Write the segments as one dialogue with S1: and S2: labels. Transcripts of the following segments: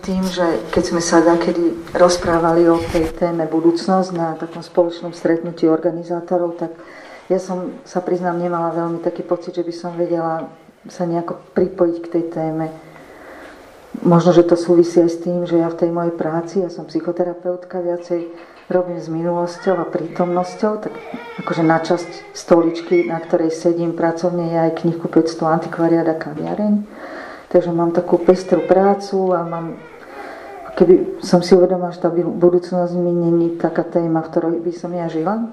S1: tým, že keď sme sa kedy rozprávali o tej téme budúcnosť na takom spoločnom stretnutí organizátorov, tak ja som sa priznám nemala veľmi taký pocit, že by som vedela sa nejako pripojiť k tej téme. Možno, že to súvisí aj s tým, že ja v tej mojej práci, ja som psychoterapeutka, viacej robím s minulosťou a prítomnosťou, tak akože na časť stoličky, na ktorej sedím pracovne, je aj knihkupectvo Antikvariáda kaviareň. Takže mám takú pestrú prácu a mám keby som si uvedomila, že tá budúcnosť mi není taká téma, v ktorej by som ja žila,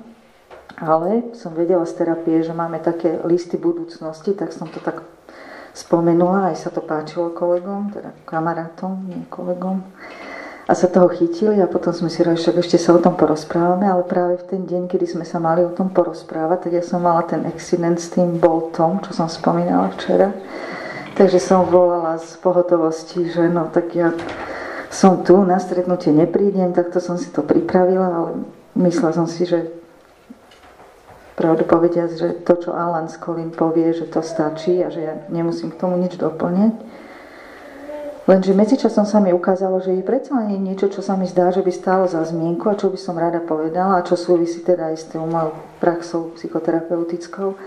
S1: ale som vedela z terapie, že máme také listy budúcnosti, tak som to tak spomenula, aj sa to páčilo kolegom, teda kamarátom, nie kolegom. A sa toho chytili a potom sme si že ešte sa o tom porozprávame, ale práve v ten deň, kedy sme sa mali o tom porozprávať, tak ja som mala ten accident s tým boltom, čo som spomínala včera. Takže som volala z pohotovosti, že no tak ja som tu, na stretnutie neprídem, takto som si to pripravila, ale myslela som si, že pravdu povediať, že to, čo Alan Skolin povie, že to stačí a že ja nemusím k tomu nič doplňať. Lenže medzičasom sa mi ukázalo, že je predsa len niečo, čo sa mi zdá, že by stálo za zmienku a čo by som rada povedala a čo súvisí teda aj s tou mojou praxou psychoterapeutickou.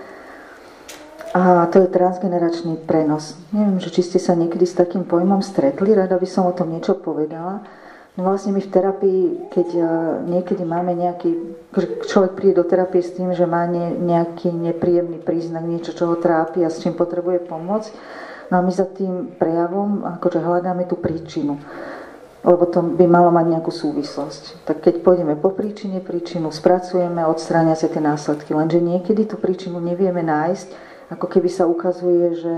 S1: A to je transgeneračný prenos. Neviem, že či ste sa niekedy s takým pojmom stretli, rada by som o tom niečo povedala. No vlastne my v terapii, keď niekedy máme nejaký, človek príde do terapie s tým, že má nejaký nepríjemný príznak, niečo, čo ho trápi a s čím potrebuje pomoc, no a my za tým prejavom akože hľadáme tú príčinu lebo to by malo mať nejakú súvislosť. Tak keď pôjdeme po príčine, príčinu spracujeme, odstránia sa tie následky. Lenže niekedy tú príčinu nevieme nájsť ako keby sa ukazuje, že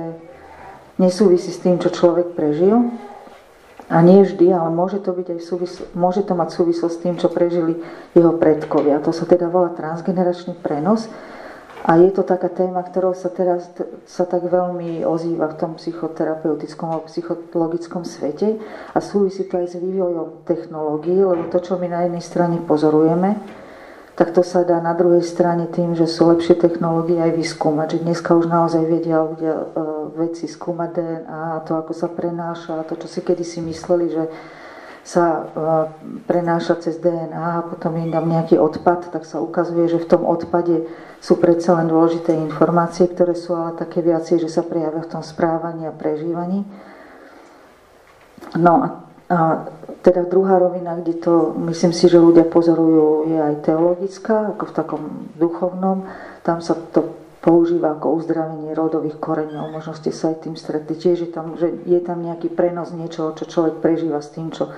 S1: nesúvisí s tým, čo človek prežil. A nie vždy, ale môže to, byť aj súvisl- môže to mať súvislosť s tým, čo prežili jeho predkovia. To sa teda volá transgeneračný prenos. A je to taká téma, ktorou sa teraz sa tak veľmi ozýva v tom psychoterapeutickom alebo psychologickom svete a súvisí to aj s vývojom technológií, lebo to, čo my na jednej strane pozorujeme, tak to sa dá na druhej strane tým, že sú lepšie technológie aj vyskúmať. Že dneska už naozaj vedia ľudia e, veci skúmať DNA, to ako sa prenáša, to čo si kedysi mysleli, že sa e, prenáša cez DNA a potom im dám nejaký odpad, tak sa ukazuje, že v tom odpade sú predsa len dôležité informácie, ktoré sú ale také viacej, že sa prejavia v tom správaní a prežívaní. No a teda druhá rovina, kde to, myslím si, že ľudia pozorujú, je aj teologická, ako v takom duchovnom. Tam sa to používa ako uzdravenie rodových koreňov. Možno ste sa aj tým stretli. Tiež je tam, že je tam nejaký prenos niečoho, čo človek prežíva s tým, čo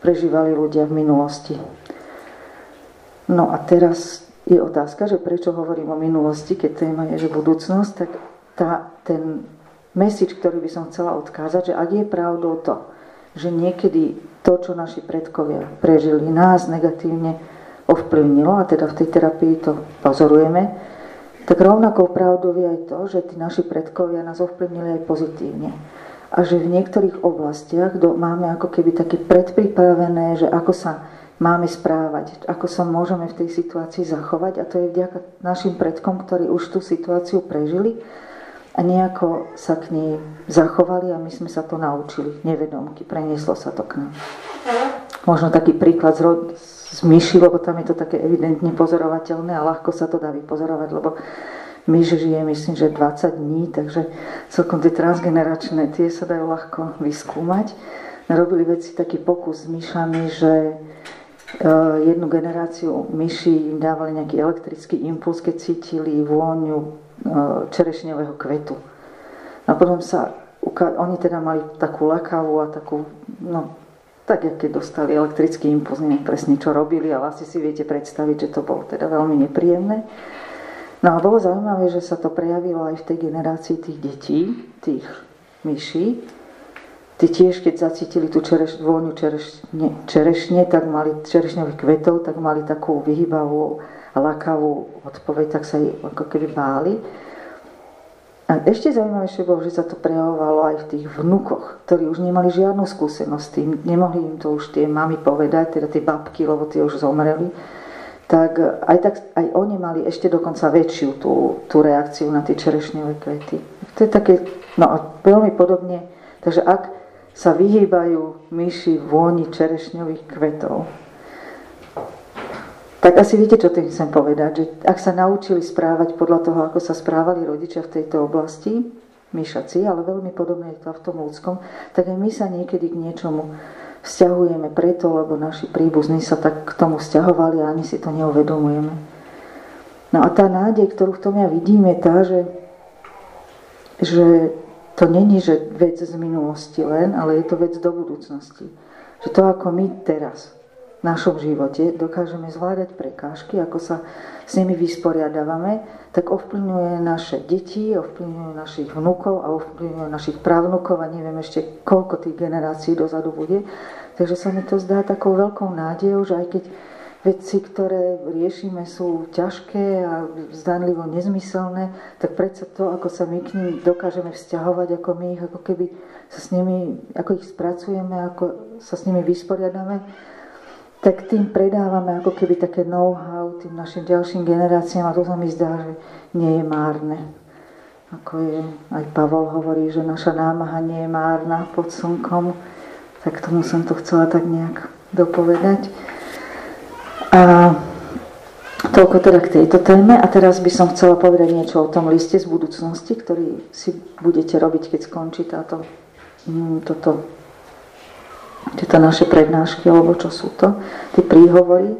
S1: prežívali ľudia v minulosti. No a teraz je otázka, že prečo hovorím o minulosti, keď téma je, že budúcnosť, tak tá, ten message, ktorý by som chcela odkázať, že ak je pravdou to, že niekedy to, čo naši predkovia prežili, nás negatívne ovplyvnilo, a teda v tej terapii to pozorujeme, tak rovnakou pravdou je aj to, že tí naši predkovia nás ovplyvnili aj pozitívne. A že v niektorých oblastiach máme ako keby také predpripravené, že ako sa máme správať, ako sa môžeme v tej situácii zachovať. A to je vďaka našim predkom, ktorí už tú situáciu prežili a nejako sa k nej zachovali a my sme sa to naučili, nevedomky, prenieslo sa to k nám. Možno taký príklad z, z myši, lebo tam je to také evidentne pozorovateľné a ľahko sa to dá vypozorovať, lebo myš žije, myslím, že 20 dní, takže celkom tie transgeneračné, tie sa dajú ľahko vyskúmať. Robili veci taký pokus s myšami, že e, jednu generáciu myši im dávali nejaký elektrický impuls, keď cítili vôňu čerešňového kvetu. A potom sa, oni teda mali takú lakavú a takú, no, tak, keď dostali elektrický impuls, neviem presne, čo robili, ale asi si viete predstaviť, že to bolo teda veľmi nepríjemné. No a bolo zaujímavé, že sa to prejavilo aj v tej generácii tých detí, tých myší. Tí tiež, keď zacítili tú čereš, vôňu čerešne, čerešne, tak mali čerešňových kvetov, tak mali takú vyhybavú lakavú odpoveď, tak sa jej ako keby báli. A ešte zaujímavejšie bolo, že sa to prejavovalo aj v tých vnukoch, ktorí už nemali žiadnu skúsenosť s tým, nemohli im to už tie mamy povedať, teda tie babky, lebo tie už zomreli, tak aj, tak aj oni mali ešte dokonca väčšiu tú, tú reakciu na tie čerešňové kvety. To je také, no veľmi podobne, takže ak sa vyhýbajú myši vôni čerešňových kvetov. Tak asi viete, čo tým chcem povedať, že ak sa naučili správať podľa toho, ako sa správali rodičia v tejto oblasti, myšaci, ale veľmi podobné je to v tom ľudskom, tak aj my sa niekedy k niečomu vzťahujeme preto, lebo naši príbuzní sa tak k tomu vzťahovali a ani si to neuvedomujeme. No a tá nádej, ktorú v tom ja vidím, je tá, že, že to není, že vec z minulosti len, ale je to vec do budúcnosti. Že to, ako my teraz v našom živote dokážeme zvládať prekážky, ako sa s nimi vysporiadávame, tak ovplyvňuje naše deti, ovplyvňuje našich vnúkov a ovplyvňuje našich právnukov a neviem ešte, koľko tých generácií dozadu bude. Takže sa mi to zdá takou veľkou nádejou, že aj keď veci, ktoré riešime, sú ťažké a zdanlivo nezmyselné, tak predsa to, ako sa my k ním dokážeme vzťahovať, ako my ich, ako keby sa s nimi, ako ich spracujeme, ako sa s nimi vysporiadame, tak tým predávame ako keby také know-how tým našim ďalším generáciám a to sa mi zdá, že nie je márne. Ako je, aj Pavol hovorí, že naša námaha nie je márna pod slnkom, tak tomu som to chcela tak nejak dopovedať. A toľko teda k tejto téme. A teraz by som chcela povedať niečo o tom liste z budúcnosti, ktorý si budete robiť, keď skončí táto, mm, toto, tieto naše prednášky, alebo čo sú to, tie príhovory.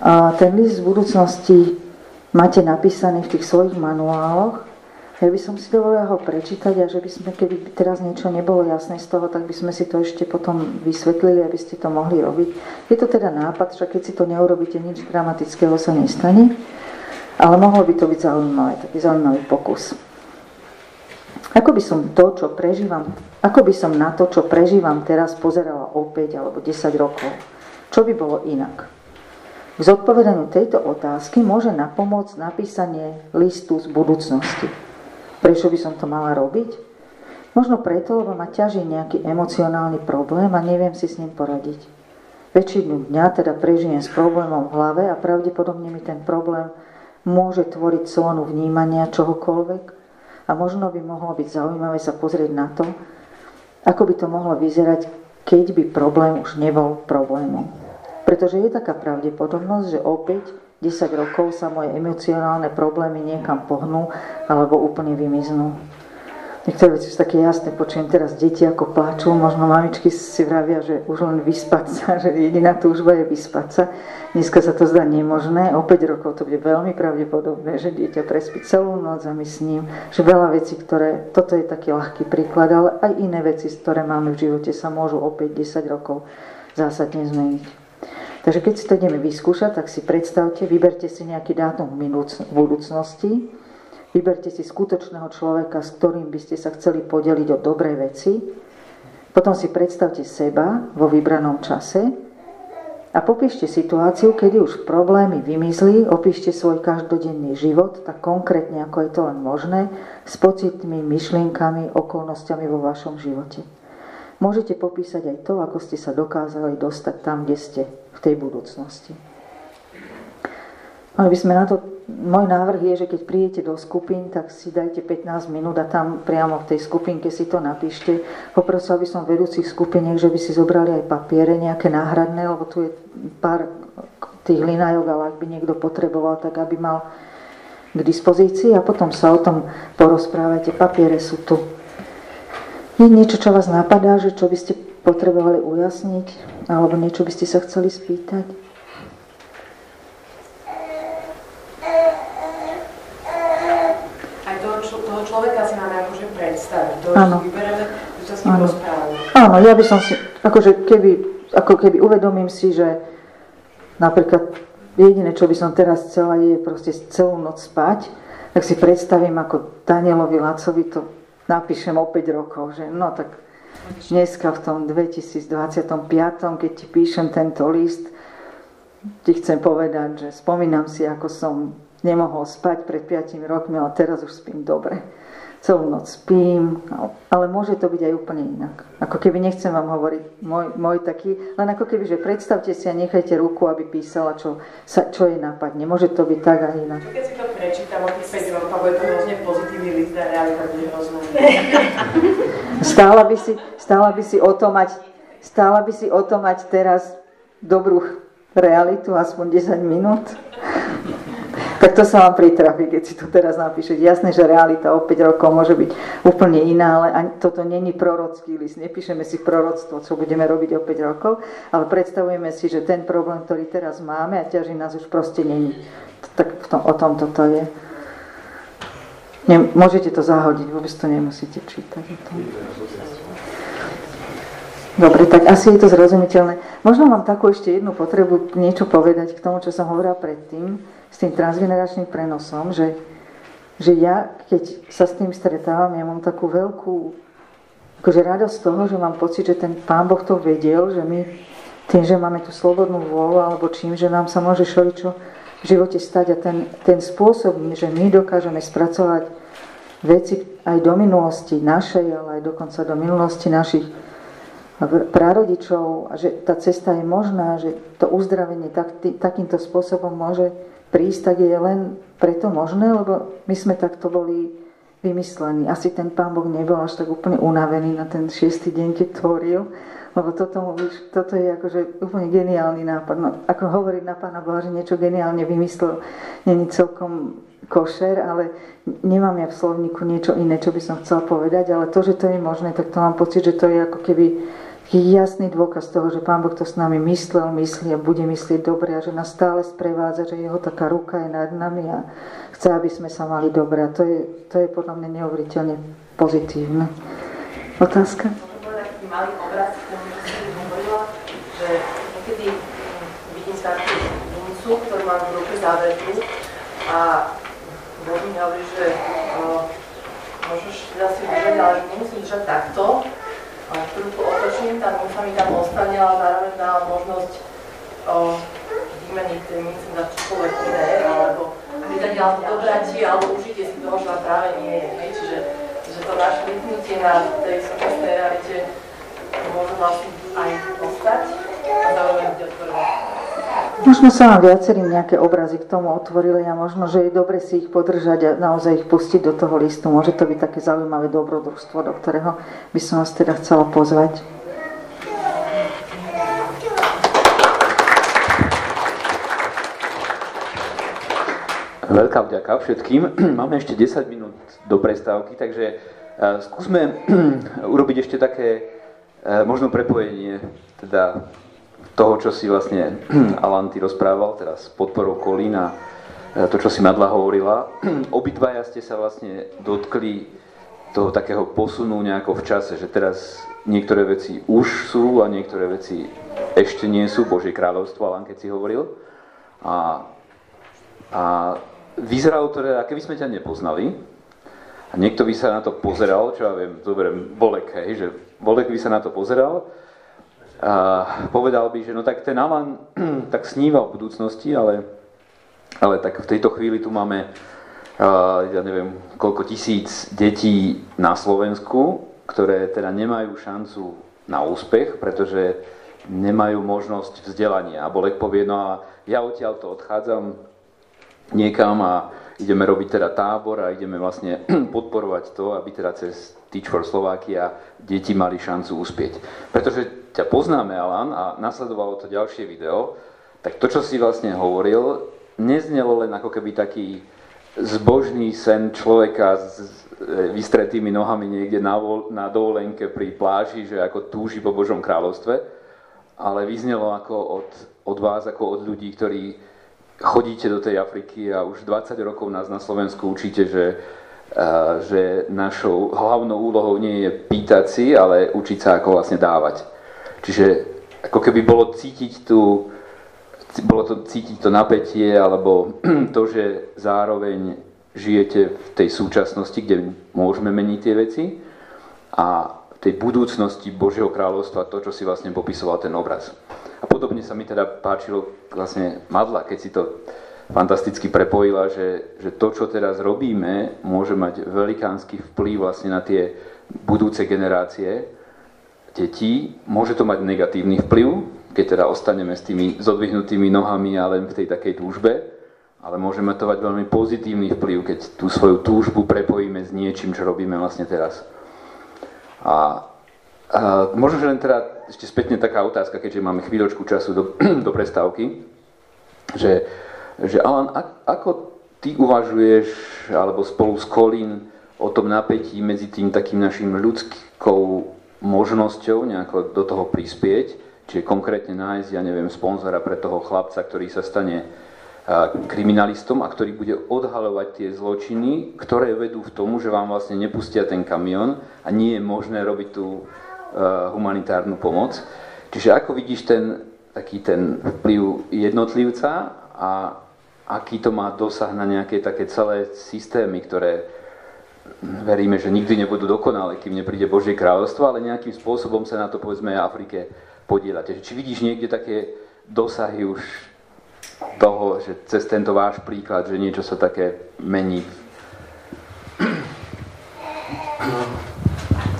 S1: A ten list z budúcnosti máte napísaný v tých svojich manuáloch ja by som si dovolila ho prečítať a že by sme, keby teraz niečo nebolo jasné z toho, tak by sme si to ešte potom vysvetlili, aby ste to mohli robiť. Je to teda nápad, že keď si to neurobíte, nič dramatického sa nestane, ale mohlo by to byť zaujímavé, taký zaujímavý pokus. Ako by som to, čo prežívam, ako by som na to, čo prežívam teraz, pozerala o 5 alebo 10 rokov? Čo by bolo inak? K zodpovedaniu tejto otázky môže napomôcť napísanie listu z budúcnosti. Prečo by som to mala robiť? Možno preto, lebo ma ťaží nejaký emocionálny problém a neviem si s ním poradiť. Väčšinu dňa teda prežijem s problémom v hlave a pravdepodobne mi ten problém môže tvoriť zónu vnímania čohokoľvek a možno by mohlo byť zaujímavé sa pozrieť na to, ako by to mohlo vyzerať, keď by problém už nebol problémom. Pretože je taká pravdepodobnosť, že opäť 10 rokov sa moje emocionálne problémy niekam pohnú alebo úplne vymiznú. Niektoré veci sú také jasné, počujem teraz deti ako plačú, možno mamičky si vravia, že už len vyspať sa, že jediná túžba je vyspať sa. Dneska sa to zdá nemožné, o 5 rokov to bude veľmi pravdepodobné, že dieťa prespí celú noc a my s ním, že veľa vecí, ktoré, toto je taký ľahký príklad, ale aj iné veci, ktoré máme v živote, sa môžu o 5-10 rokov zásadne zmeniť. Takže keď si to ideme vyskúšať, tak si predstavte, vyberte si nejaký dátum v budúcnosti, vyberte si skutočného človeka, s ktorým by ste sa chceli podeliť o dobré veci, potom si predstavte seba vo vybranom čase a popíšte situáciu, kedy už problémy vymizli, opíšte svoj každodenný život, tak konkrétne ako je to len možné, s pocitmi, myšlienkami, okolnostiami vo vašom živote. Môžete popísať aj to, ako ste sa dokázali dostať tam, kde ste v tej budúcnosti. Ale by sme na to, môj návrh je, že keď prídete do skupín, tak si dajte 15 minút a tam priamo v tej skupinke si to napíšte. Poprosil by som vedúcich skupiniek, že by si zobrali aj papiere nejaké náhradné, lebo tu je pár tých linajok, ale ak by niekto potreboval, tak aby mal k dispozícii a potom sa o tom porozprávajte. Papiere sú tu. Je niečo, čo vás napadá, že čo by ste potrebovali ujasniť, alebo niečo by ste sa chceli spýtať?
S2: Aj toho, toho človeka si máme akože predstaviť, to, že vyberieme, že sa s ním.
S1: Áno, ja by som si, akože keby, ako keby uvedomím si, že napríklad jediné, čo by som teraz chcela, je proste celú noc spať, tak si predstavím, ako Danielovi Lacovi to napíšem o 5 rokov, že no tak dneska v tom 2025, keď ti píšem tento list, ti chcem povedať, že spomínam si, ako som nemohol spať pred 5 rokmi, ale teraz už spím dobre. Celú noc spím, no, ale môže to byť aj úplne inak. Ako keby, nechcem vám hovoriť môj, môj taký, len ako keby, že predstavte si a nechajte ruku, aby písala, čo, sa, čo jej napadne. Môže to byť tak a inak.
S2: Keď si to prečítam o tých 5 rokov, je to hrozne pozitívny list a realita bude hrozná.
S1: Stála by si, stála by si o to mať, stála by si o to mať teraz dobrú realitu, aspoň 10 minút. Tak to sa vám pritrafi, keď si to teraz napíšete. Jasné, že realita o 5 rokov môže byť úplne iná, ale ani, toto není prorocký list. Nepíšeme si proroctvo, čo budeme robiť o 5 rokov, ale predstavujeme si, že ten problém, ktorý teraz máme a ťaží nás už proste není. Tak tom, o tom toto je. Ne, môžete to zahodiť, vôbec to nemusíte čítať. Dobre, tak asi je to zrozumiteľné. Možno mám takú ešte jednu potrebu niečo povedať k tomu, čo som hovorila predtým s tým transgeneračným prenosom, že, že ja, keď sa s tým stretávam, ja mám takú veľkú akože radosť z toho, že mám pocit, že ten Pán Boh to vedel, že my tým, že máme tú slobodnú vôľu, alebo čím, že nám sa môže šoličo v živote stať a ten, ten spôsob, že my dokážeme spracovať veci aj do minulosti našej, ale aj dokonca do minulosti našich prarodičov a že tá cesta je možná, že to uzdravenie tak, tý, takýmto spôsobom môže prísť, tak je len preto možné, lebo my sme takto boli vymyslení. Asi ten pán Boh nebol až tak úplne unavený na ten šiestý deň, keď tvoril, lebo toto, toto je akože úplne geniálny nápad. No, ako hovoriť na pána Boha, že niečo geniálne vymyslel, není celkom košer, ale nemám ja v slovníku niečo iné, čo by som chcela povedať, ale to, že to je možné, tak to mám pocit, že to je ako keby je jasný dôkaz toho, že Pán Boh to s nami myslel, myslí a bude myslieť dobre a že nás stále sprevádza, že jeho taká ruka je nad nami a chce, aby sme sa mali dobre. A to je, to je podľa mňa neuveriteľne pozitívne. Otázka?
S2: malý obraz, hovorila, že niekedy vidím takú ktorú mám v ruke závetru a Boh mi hovorí, že uh, môžeš teda si držať, ale nemusím držať takto, tu otočím, tá minca mi tam ostane, zároveň dá možnosť o, tie mince za čokoľvek iné, alebo vydať alebo dobrati, alebo užite si toho, čo práve nie je. Čiže že to naše vypnutie na tej súčasnej realite môže vlastne aj ostať a zároveň byť otvorené.
S1: Možno sa vám viacerým nejaké obrazy k tomu otvorili a možno, že je dobre si ich podržať a naozaj ich pustiť do toho listu. Môže to byť také zaujímavé dobrodružstvo, do ktorého by som vás teda chcela pozvať.
S3: Veľká vďaka všetkým. Máme ešte 10 minút do prestávky, takže e, skúsme urobiť ešte také e, možno prepojenie teda toho, čo si vlastne Alanty rozprával, teraz podporou Kolína, e, to, čo si Madla hovorila. Obidvaja ste sa vlastne dotkli toho takého posunu nejako v čase, že teraz niektoré veci už sú a niektoré veci ešte nie sú, Božie kráľovstvo, Alan, keď si hovoril. A, a vyzeralo to, že keby sme ťa nepoznali, a niekto by sa na to pozeral, čo ja viem, zoberiem Bolek, hej, že Bolek by sa na to pozeral povedal by, že no tak ten Alan tak sníva o budúcnosti, ale, ale tak v tejto chvíli tu máme ja neviem, koľko tisíc detí na Slovensku, ktoré teda nemajú šancu na úspech, pretože nemajú možnosť vzdelania. A Bolek povie, no a ja odtiaľ to odchádzam niekam a ideme robiť teda tábor a ideme vlastne podporovať to, aby teda cez Teach for Slovakia deti mali šancu uspieť. Pretože ťa poznáme, Alan, a nasledovalo to ďalšie video, tak to, čo si vlastne hovoril, neznelo len ako keby taký zbožný sen človeka s vystretými nohami niekde na, na dovolenke pri pláži, že ako túži po Božom kráľovstve, ale vyznelo ako od, od vás, ako od ľudí, ktorí chodíte do tej Afriky a už 20 rokov nás na Slovensku učíte, že že našou hlavnou úlohou nie je pýtať si, ale učiť sa, ako vlastne dávať. Čiže ako keby bolo cítiť tu, bolo to cítiť to napätie, alebo to, že zároveň žijete v tej súčasnosti, kde môžeme meniť tie veci a v tej budúcnosti Božieho kráľovstva, to, čo si vlastne popisoval ten obraz. A podobne sa mi teda páčilo vlastne Madla, keď si to fantasticky prepojila, že, že to, čo teraz robíme, môže mať velikánsky vplyv vlastne na tie budúce generácie detí. Môže to mať negatívny vplyv, keď teda ostaneme s tými zodvihnutými nohami a len v tej takej túžbe, ale môžeme to mať veľmi pozitívny vplyv, keď tú svoju túžbu prepojíme s niečím, čo robíme vlastne teraz. A, a možno, že len teda ešte spätne taká otázka, keďže máme chvíľočku času do, do prestávky, že že Alan, ako ty uvažuješ, alebo spolu s Colin, o tom napätí medzi tým takým našim ľudskou možnosťou nejako do toho prispieť, čiže konkrétne nájsť, ja neviem, sponzora pre toho chlapca, ktorý sa stane kriminalistom a ktorý bude odhalovať tie zločiny, ktoré vedú k tomu, že vám vlastne nepustia ten kamión a nie je možné robiť tú humanitárnu pomoc. Čiže ako vidíš ten taký ten vplyv jednotlivca a aký to má dosah na nejaké také celé systémy, ktoré veríme, že nikdy nebudú dokonalé, kým nepríde Božie kráľovstvo, ale nejakým spôsobom sa na to povedzme aj Afrike podielate. Či vidíš niekde také dosahy už toho, že cez tento váš príklad, že niečo sa také mení?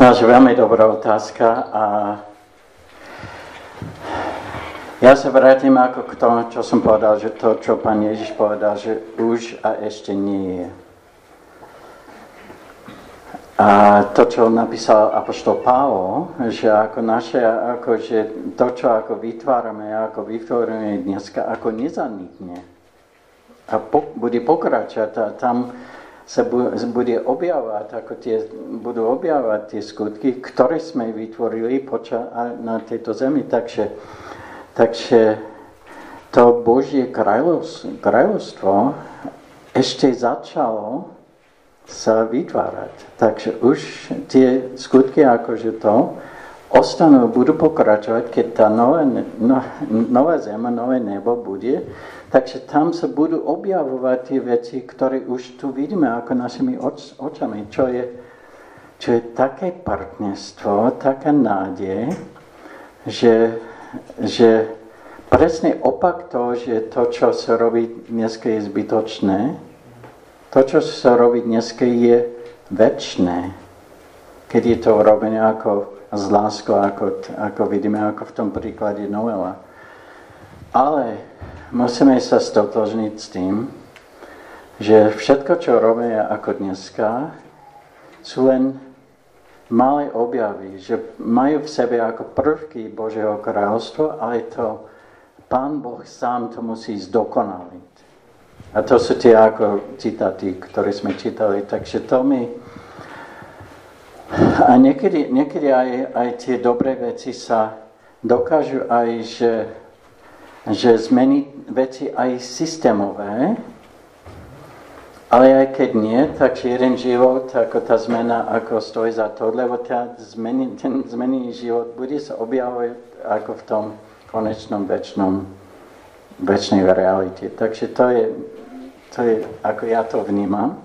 S4: No, veľmi dobrá otázka a ja sa vrátim ako k tomu, čo som povedal, že to, čo pán Ježiš povedal, že už a ešte nie je. A to, čo napísal apoštol Pavol, že ako naše, ako, že to, čo ako vytvárame, ako vytvoríme dneska, ako nezanikne. A po, bude pokračovať a tam sa bude objavovať, ako tie, budú objavovať tie skutky, ktoré sme vytvorili poča, na tejto zemi. Takže Takže to Božie kráľovstvo ešte začalo sa vytvárať. Takže už tie skutky akože to ostanú, budú pokračovať, keď tá nová, no, nová zem, nové nebo bude, takže tam sa budú objavovať tie veci, ktoré už tu vidíme ako našimi oč, očami, čo je, čo je také partnerstvo, taká nádej, že že presne opak to, že to, čo sa robí dneska je zbytočné, to, čo sa robí dneska je väčšné, keď je to robené ako z láskou, ako, ako vidíme, ako v tom príklade Noela. Ale musíme sa stotožniť s tým, že všetko, čo robíme ako dneska, sú len malé objavy, že majú v sebe ako prvky Božieho kráľovstva, ale to Pán Boh sám to musí zdokonaliť. A to sú tie ako citáty, ktoré sme čítali. Takže to mi... A niekedy, niekedy aj, aj tie dobré veci sa dokážu aj, že, že zmeniť veci aj systémové, ale aj keď nie, tak jeden život, ako tá zmena, ako stojí za to, lebo tá zmeni, ten zmenený život bude sa objavovať ako v tom konečnom, väčšnom, väčšnej realite. Takže to je, to je, ako ja to vnímam,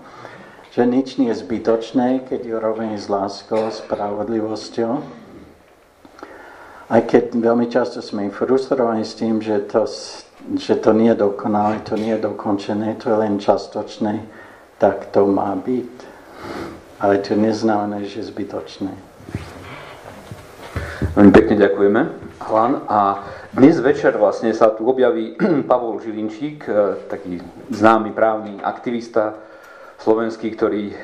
S4: že nič nie je zbytočné, keď ju robíme s láskou, spravodlivosťou. Aj keď veľmi často sme frustrovaní s tým, že to, že to nie je dokonalé, to nie je dokončené, to je len častočné, tak to má byť. Ale to neznamená, že je zbytočné.
S3: Veľmi pekne ďakujeme, Alan. A dnes večer vlastne sa tu objaví Pavol Žilinčík, e, taký známy právny aktivista slovenský, ktorý e,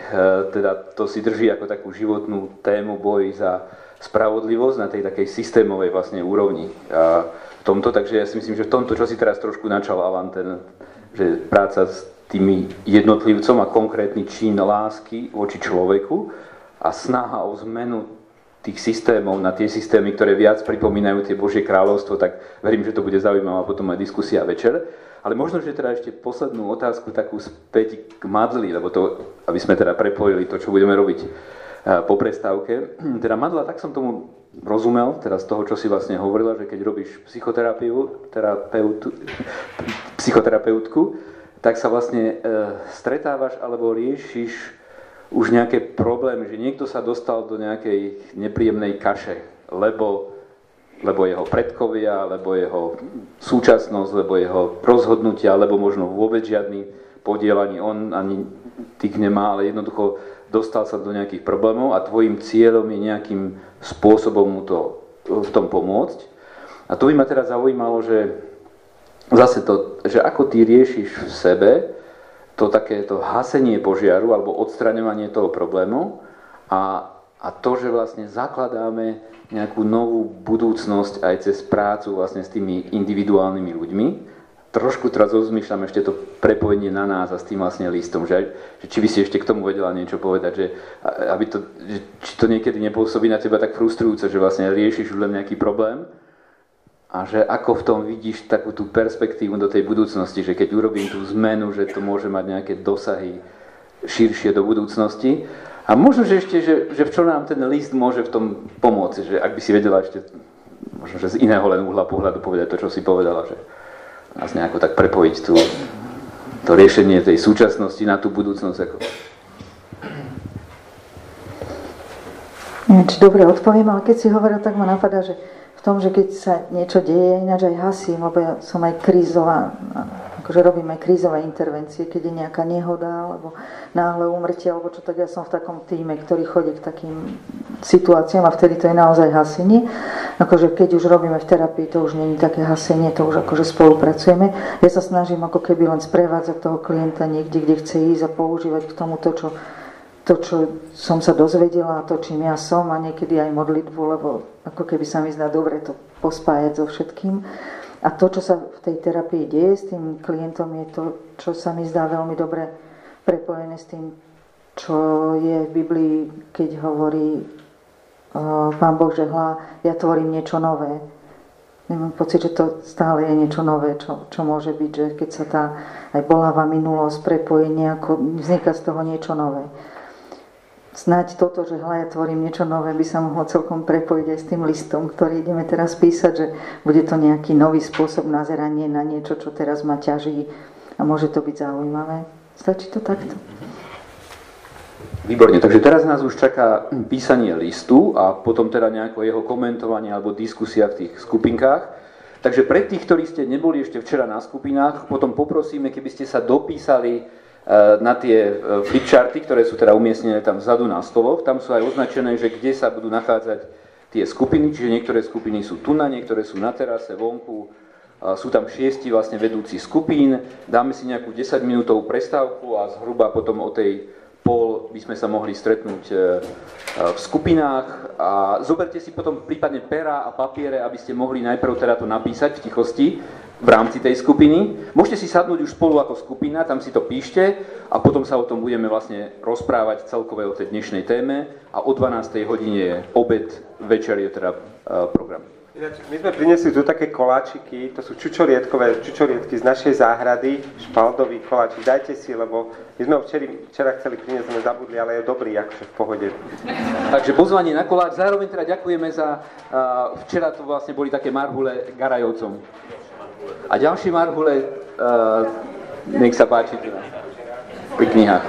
S3: teda to si drží ako takú životnú tému boj za spravodlivosť na tej takej systémovej vlastne úrovni. A v tomto, takže ja si myslím, že v tomto, čo si teraz trošku načal Alan, ten, že práca s tými jednotlivcom a konkrétny čin lásky voči človeku a snaha o zmenu tých systémov na tie systémy, ktoré viac pripomínajú tie Božie kráľovstvo, tak verím, že to bude zaujímavá potom aj diskusia večer. Ale možno, že teda ešte poslednú otázku takú späť k Madli, lebo to, aby sme teda prepojili to, čo budeme robiť po prestávke. Teda Madla, tak som tomu rozumel, teda z toho, čo si vlastne hovorila, že keď robíš psychoterapiu, terapeutu, psychoterapeutku, tak sa vlastne e, stretávaš alebo riešiš už nejaké problémy, že niekto sa dostal do nejakej nepríjemnej kaše, lebo lebo jeho predkovia, lebo jeho súčasnosť, lebo jeho rozhodnutia, lebo možno vôbec žiadny podiel ani on, ani tých nemá, ale jednoducho dostal sa do nejakých problémov a tvojim cieľom je nejakým spôsobom mu to v tom pomôcť. A to by ma teraz zaujímalo, že zase to, že ako ty riešiš v sebe to takéto hasenie požiaru alebo odstraňovanie toho problému a, a to, že vlastne zakladáme nejakú novú budúcnosť aj cez prácu vlastne s tými individuálnymi ľuďmi, trošku teraz rozmýšľam ešte to prepojenie na nás a s tým vlastne listom, že, že či by si ešte k tomu vedela niečo povedať, že, aby to, že, či to niekedy nepôsobí na teba tak frustrujúce, že vlastne riešiš len nejaký problém a že ako v tom vidíš takú tú perspektívu do tej budúcnosti, že keď urobím tú zmenu, že to môže mať nejaké dosahy širšie do budúcnosti. A možno, že ešte, že, že v čo nám ten list môže v tom pomôcť, že ak by si vedela ešte možno, že z iného len uhla pohľadu povedať to, čo si povedala, že nás nejako tak prepojiť tú, to riešenie tej súčasnosti na tú budúcnosť. Ako...
S1: Neviem, či dobre odpoviem, ale keď si hovoril, tak ma napadá, že v tom, že keď sa niečo deje, ináč aj hasím, lebo ja som aj krízová, akože robím aj krízové intervencie, keď je nejaká nehoda, alebo náhle umrtie, alebo čo, tak ja som v takom týme, ktorý chodí k takým situáciám a vtedy to je naozaj hasenie. Akože keď už robíme v terapii, to už není také hasenie, to už akože spolupracujeme. Ja sa snažím ako keby len sprevádzať toho klienta niekde, kde chce ísť a používať k tomu to, čo to, čo som sa dozvedela, to, čím ja som a niekedy aj modlitbu, lebo ako keby sa mi zdá dobre to pospájať so všetkým. A to, čo sa v tej terapii deje s tým klientom, je to, čo sa mi zdá veľmi dobre prepojené s tým, čo je v Biblii, keď hovorí uh, Pán Boh, že hľa, ja tvorím niečo nové. Mám pocit, že to stále je niečo nové, čo, čo môže byť, že keď sa tá aj bolavá minulosť prepojí nejako, vzniká z toho niečo nové snáď toto, že hľa ja tvorím niečo nové, by sa mohlo celkom prepojiť aj s tým listom, ktorý ideme teraz písať, že bude to nejaký nový spôsob nazeranie na niečo, čo teraz ma ťaží a môže to byť zaujímavé. Stačí to takto?
S3: Výborne, takže teraz nás už čaká písanie listu a potom teda nejako jeho komentovanie alebo diskusia v tých skupinkách. Takže pre tých, ktorí ste neboli ešte včera na skupinách, potom poprosíme, keby ste sa dopísali na tie flipcharty, ktoré sú teda umiestnené tam vzadu na stoloch. Tam sú aj označené, že kde sa budú nachádzať tie skupiny, čiže niektoré skupiny sú tu na, niektoré sú na terase, vonku. Sú tam šiesti vlastne vedúci skupín. Dáme si nejakú 10 minútovú prestávku a zhruba potom o tej pol by sme sa mohli stretnúť e, v skupinách a zoberte si potom prípadne pera a papiere, aby ste mohli najprv teda to napísať v tichosti v rámci tej skupiny. Môžete si sadnúť už spolu ako skupina, tam si to píšte a potom sa o tom budeme vlastne rozprávať celkové o tej dnešnej téme a o 12. hodine je obed, večer je teda uh,
S5: my sme priniesli tu také koláčiky, to sú čučorietkové čučorietky z našej záhrady, špaldový koláčik, dajte si, lebo my sme ho včera, včera chceli priniesť, sme zabudli, ale je dobrý, akože v pohode.
S3: Takže pozvanie na koláč, zároveň teda ďakujeme za, uh, včera to vlastne boli také marhule Garajovcom. A ďalší Marhule, uh, nech sa páči pri knihách.